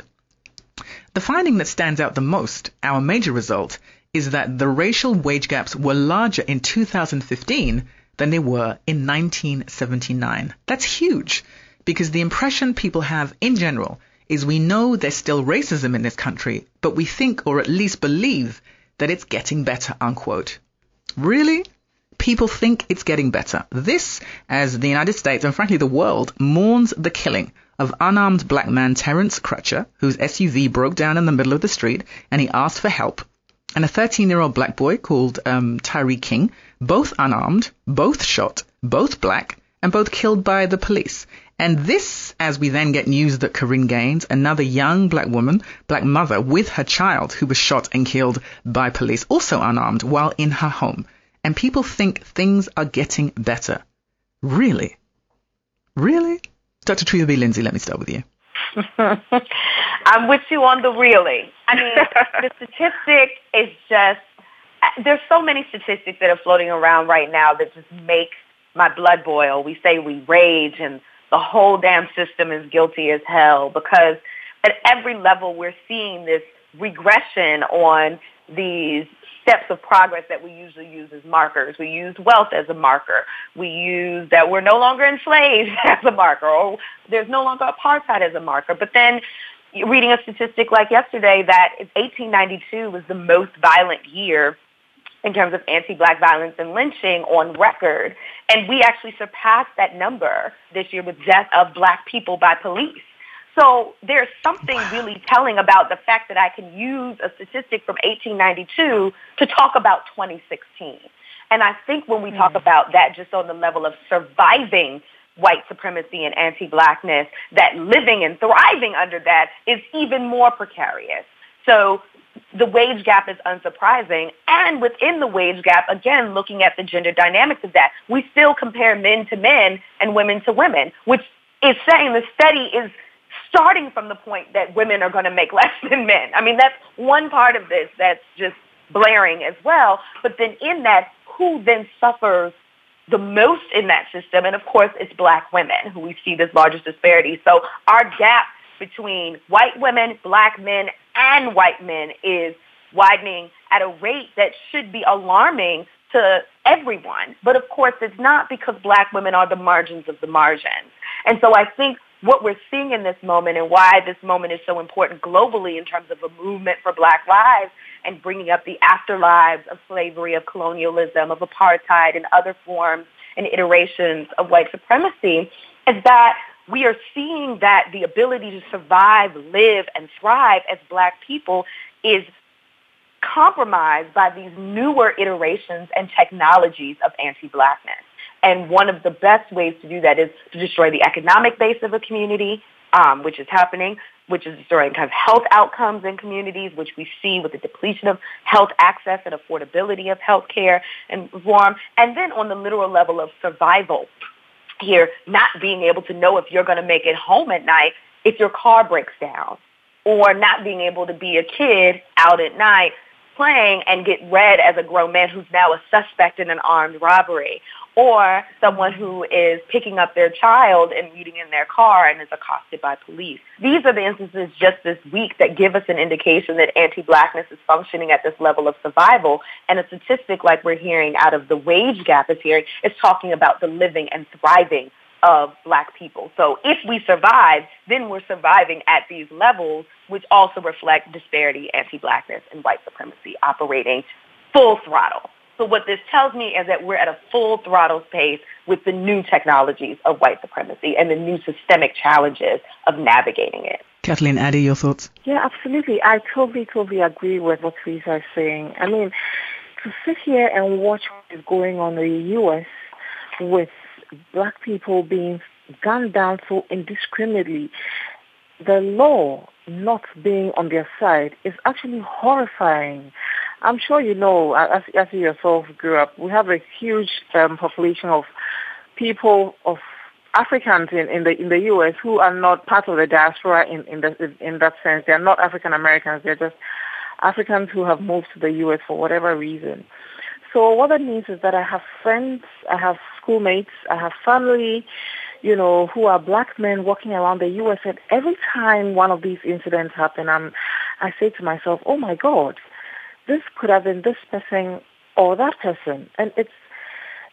The finding that stands out the most, our major result, is that the racial wage gaps were larger in 2015 than they were in 1979. That's huge because the impression people have in general is we know there's still racism in this country, but we think or at least believe that it's getting better, unquote. Really? People think it's getting better. This, as the United States and frankly the world mourns the killing of unarmed black man Terrence Crutcher, whose SUV broke down in the middle of the street and he asked for help, and a 13 year old black boy called um, Tyree King, both unarmed, both shot, both black, and both killed by the police. And this, as we then get news that Korryn Gaines, another young black woman, black mother with her child who was shot and killed by police, also unarmed, while in her home. And people think things are getting better. Really? Really? Dr. Treva B. Lindsey, let me start with you. I'm with you on the really. I mean, the statistic is just, uh, there's so many statistics that are floating around right now that just make my blood boil. We say we rage and the whole damn system is guilty as hell because at every level we're seeing this regression on these steps of progress that we usually use as markers. We use wealth as a marker. We use that we're no longer enslaved as a marker or there's no longer apartheid as a marker. But then reading a statistic like yesterday that 1892 was the most violent year in terms of anti-black violence and lynching on record. And we actually surpassed that number this year with death of black people by police. So there's something really telling about the fact that I can use a statistic from 1892 to talk about 2016. And I think when we talk mm. about that just on the level of surviving white supremacy and anti-blackness, that living and thriving under that is even more precarious. So the wage gap is unsurprising. And within the wage gap, again, looking at the gender dynamics of that, we still compare men to men and women to women, which is saying the study is starting from the point that women are going to make less than men. I mean, that's one part of this that's just blaring as well. But then in that, who then suffers the most in that system? And of course, it's black women who we see this largest disparity. So our gap between white women, black men, and white men is widening at a rate that should be alarming to everyone. But of course, it's not because black women are the margins of the margins. And so I think what we're seeing in this moment and why this moment is so important globally in terms of a movement for black lives and bringing up the afterlives of slavery, of colonialism, of apartheid, and other forms and iterations of white supremacy is that we are seeing that the ability to survive, live, and thrive as black people is compromised by these newer iterations and technologies of anti-blackness. And one of the best ways to do that is to destroy the economic base of a community, um, which is happening, which is destroying kind of health outcomes in communities, which we see with the depletion of health access and affordability of health care and reform. And then on the literal level of survival, here not being able to know if you're going to make it home at night if your car breaks down or not being able to be a kid out at night playing and get read as a grown man who's now a suspect in an armed robbery or someone who is picking up their child and reading in their car and is accosted by police. These are the instances just this week that give us an indication that anti-blackness is functioning at this level of survival. And a statistic like we're hearing out of the wage gap is hearing is talking about the living and thriving of black people. So if we survive, then we're surviving at these levels, which also reflect disparity, anti-blackness, and white supremacy operating full throttle. So what this tells me is that we're at a full throttle pace with the new technologies of white supremacy and the new systemic challenges of navigating it. Kathleen Addy, your thoughts? Yeah, absolutely. I totally, totally agree with what Teresa is saying. I mean, to sit here and watch what is going on in the U.S. with black people being gunned down so indiscriminately, the law not being on their side is actually horrifying. I'm sure you know, as, as you yourself grew up, we have a huge um, population of people of Africans in, in the in the U.S. who are not part of the diaspora in in, the, in that sense. They are not African Americans. They're just Africans who have moved to the U.S. for whatever reason. So what that means is that I have friends, I have schoolmates, I have family, you know, who are black men walking around the U.S. And every time one of these incidents happen, I'm, I say to myself, oh my God, this could have been this person or that person. And it's,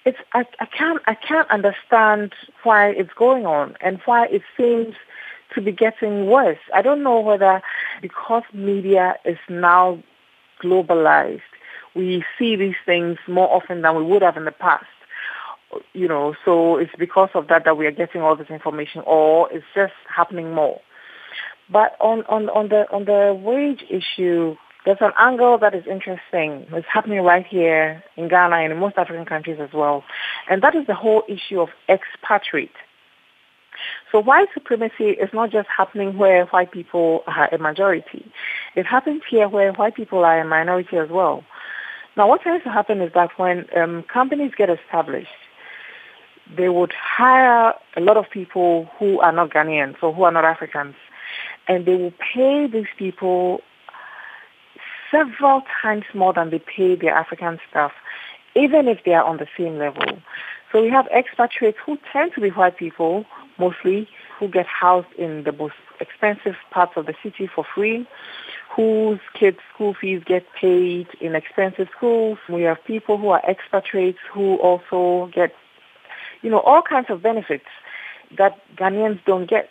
it's, I, I can't, I can't understand why it's going on and why it seems to be getting worse. I don't know whether because media is now globalized, we see these things more often than we would have in the past. You know, so it's because of that that we are getting all this information, or it's just happening more. But on, on, on the on the wage issue, there's an angle that is interesting. It's happening right here in Ghana and in most African countries as well, and that is the whole issue of expatriate. So white supremacy is not just happening where white people are a majority. It happens here where white people are a minority as well. Now, what tends to happen is that when um, companies get established, they would hire a lot of people who are not Ghanaians or who are not Africans, and they will pay these people several times more than they pay their African staff, even if they are on the same level. So we have expatriates who tend to be white people, mostly, who get housed in the most expensive parts of the city for free, whose kids' school fees get paid in expensive schools. We have people who are expatriates who also get, you know, all kinds of benefits that Ghanaians don't get.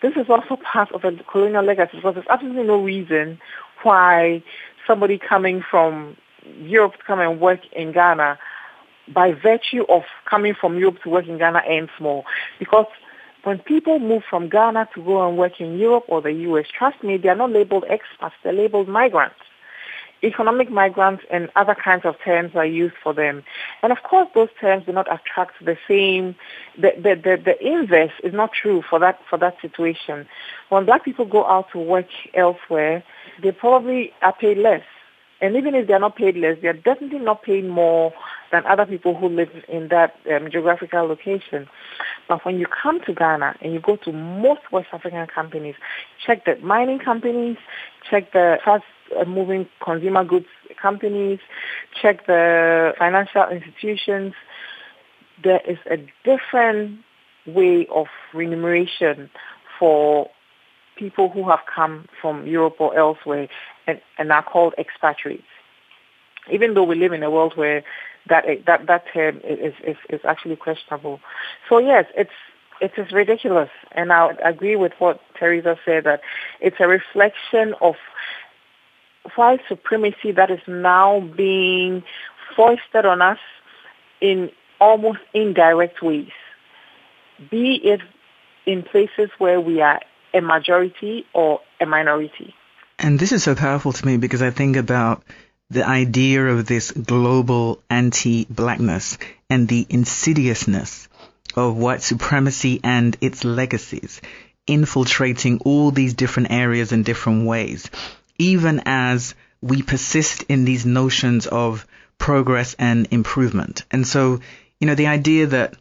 This is also part of a colonial legacy because there's absolutely no reason why somebody coming from Europe to come and work in Ghana by virtue of coming from Europe to work in Ghana earns more. Because when people move from Ghana to go and work in Europe or the US, trust me, they are not labeled expats, they're labeled migrants. Economic migrants and other kinds of terms are used for them. And of course, those terms do not attract the same, the, the, the, the inverse is not true for that, for that situation. When black people go out to work elsewhere, they probably are paid less. And even if they're not paid less, they're definitely not paid more than other people who live in that um, geographical location. But when you come to Ghana and you go to most West African companies, check the mining companies, check the fast moving consumer goods companies, check the financial institutions, there is a different way of remuneration for people who have come from Europe or elsewhere and, and are called expatriates. Even though we live in a world where that that that term is, is is actually questionable. So yes, it's it is ridiculous, and I agree with what Teresa said that it's a reflection of white supremacy that is now being foisted on us in almost indirect ways, be it in places where we are a majority or a minority. And this is so powerful to me because I think about the idea of this global anti-blackness and the insidiousness of white supremacy and its legacies infiltrating all these different areas in different ways, even as we persist in these notions of progress and improvement. And so, you know, the idea that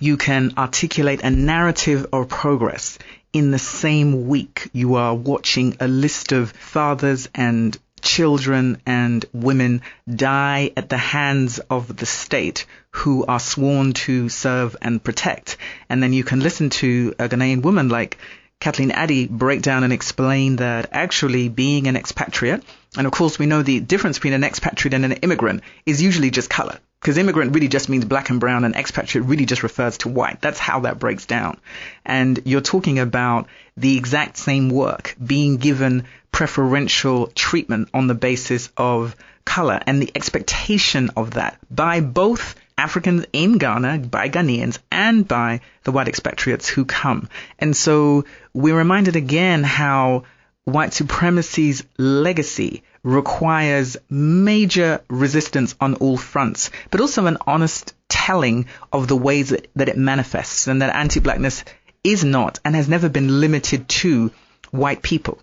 you can articulate a narrative of progress in the same week you are watching a list of fathers and children and women die at the hands of the state who are sworn to serve and protect. And then you can listen to a Ghanaian woman like Kathleen Addy break down and explain that actually being an expatriate, and of course we know the difference between an expatriate and an immigrant is usually just color because immigrant really just means black and brown and expatriate really just refers to white. That's how that breaks down. And you're talking about the exact same work being given preferential treatment on the basis of color and the expectation of that by both Africans in Ghana, by Ghanaians, and by the white expatriates who come. And so we're reminded again how white supremacy's legacy requires major resistance on all fronts, but also an honest telling of the ways that, that it manifests and that anti-blackness is not and has never been limited to white people.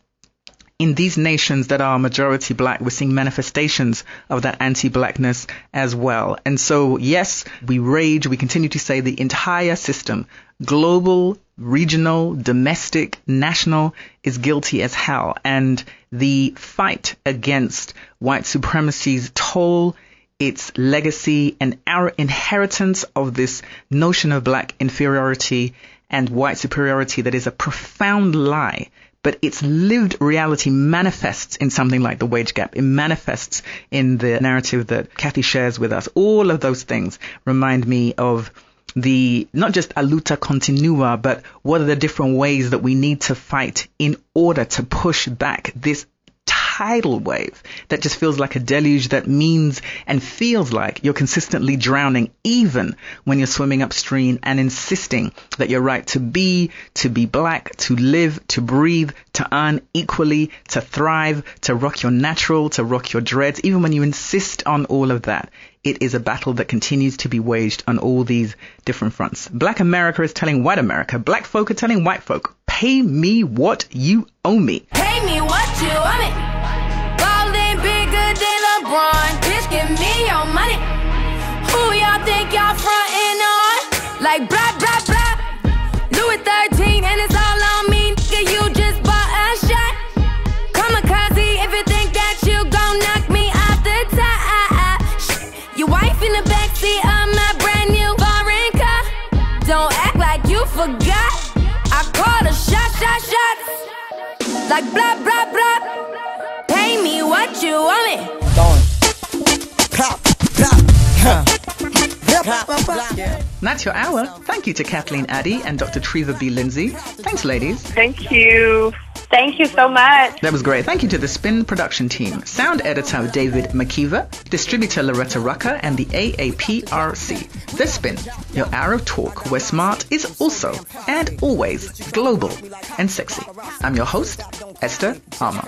In these nations that are majority black, we're seeing manifestations of that anti-blackness as well. And so, yes, we rage, we continue to say the entire system, global, regional, domestic, national, is guilty as hell. And the fight against white supremacy's toll its legacy and our inheritance of this notion of black inferiority and white superiority that is a profound lie but its lived reality manifests in something like the wage gap. It manifests in the narrative that Kathy shares with us. All of those things remind me of the not just a luta continua, but what are the different ways that we need to fight in order to push back this tidal wave that just feels like a deluge that means and feels like you're consistently drowning even when you're swimming upstream and insisting that you're right to be, to be black, to live, to breathe, to earn equally, to thrive, to rock your natural, to rock your dreads, even when you insist on all of that. It is a battle that continues to be waged on all these different fronts. Black America is telling white America. Black folk are telling white folk, pay me what you owe me. Pay me what you owe me. Bigger than LeBron. Give me your money. Who y'all think y'all Like blah, blah, blah. Pay me what you owe me. Pop, pop, huh. That's your hour. Thank you to Kathleen Addy and Dr. Treva B. Lindsey. Thanks, ladies. Thank you. Thank you so much. That was great. Thank you to the Spin production team, sound editor David McKeever, distributor Loretta Rucker, and the AAPRC. The Spin, your hour of talk where smart is also and always global and sexy. I'm your host, Esther Armah.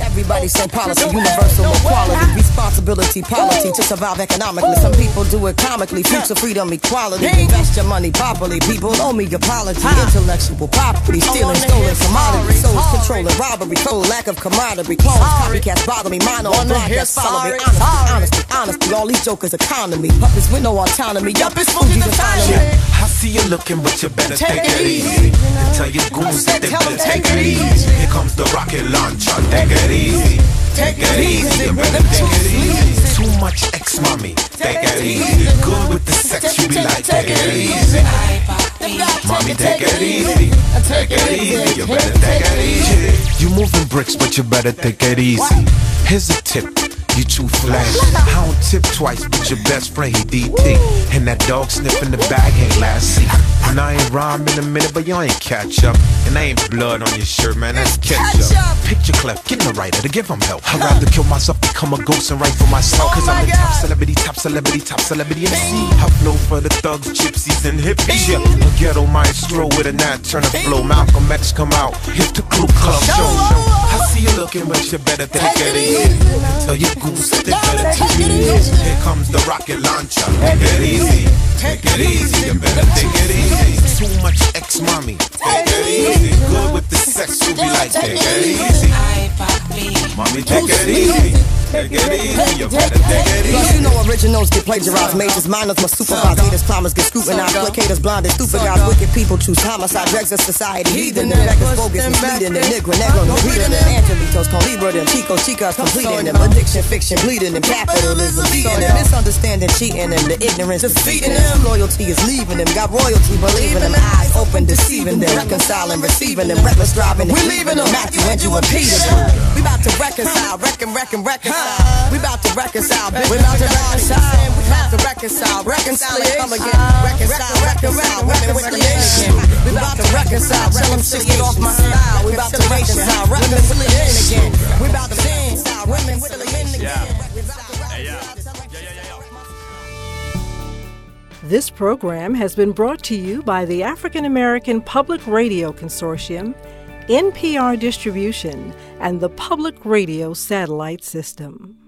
Everybody say policy, universal equality, responsibility, polity to survive economically. Some people do it comically, future freedom, equality. Invest your money properly. People owe me apology. Intellectual property, stealing, stolen commodities, souls controlling, robbery, cold, lack of camaraderie, clones, copycats bother me, mine on broadcast follow me. Honesty, honesty, honesty, all these jokers economy. Puppets with no autonomy, yup, it's Fuji's economy. I see you looking, but you better take, it easy. And tell your goons that they better take it easy. Here comes the rocket launcher, take it easy. Take it easy, you better take it easy. Much ex mommy, take it easy. Good with the sex, you be like, take it easy. Mommy, take it easy. Take it easy, you better take it easy. You moving bricks, but you better take it easy. Here's a tip. You too flash. I don't tip twice, but your best friend he DT. And that dog sniffing the bag ain't last seat. And I ain't rhyme in a minute, but y'all ain't catch up. And I ain't blood on your shirt, man, that's ketchup. Picture cleft, get in the writer to give him help. I'd rather kill myself, become a ghost, and write for myself. Cause I'm the top celebrity, top celebrity, top celebrity MC. I flow for the thugs, gypsies, and hippies. Yeah, a ghetto maestro with a nat turn of flow. Malcolm X come out, hit the Ku Klux show. I see you looking, but you better take it easy. Tell your goose better take it easy. Here comes the rocket launcher. Take it easy. Take it easy. You better take it easy. Too much ex mommy. Take it easy. Good with the sex, you be like, take it easy. Mommy, take it easy. Plus, you know originals get plagiarized, majors, minors must supervise, haters, climbers get scrutinized, placators, blinded, stupid guys, wicked people choose homicide, dregs of society, heathen, and records, bogus, misleading, and nigger, negro, no reading, and Angelitos, Con Libra, and Chico, Chicas, completing them, addiction, fiction, bleeding, and capitalism, beating them, misunderstanding, cheating, and the ignorance, defeating them, loyalty is leaving them, got royalty, believing them, eyes open, deceiving them, reconciling, receiving them, reckless driving, we leaving them, Matthew, Andrew, and Peter, we about to reconcile, reckon, reckon, reconcile, we about to reconcile, we about to reconcile, we about to reconcile, reconcile, come again, reconcile, reconcile, women with the again, we about to reconcile, tell them to get off my style, we about to reconcile, reconcile again, we about to reconcile, women with the This program has been brought to you by the African American Public Radio Consortium, NPR Distribution, and the Public Radio Satellite System.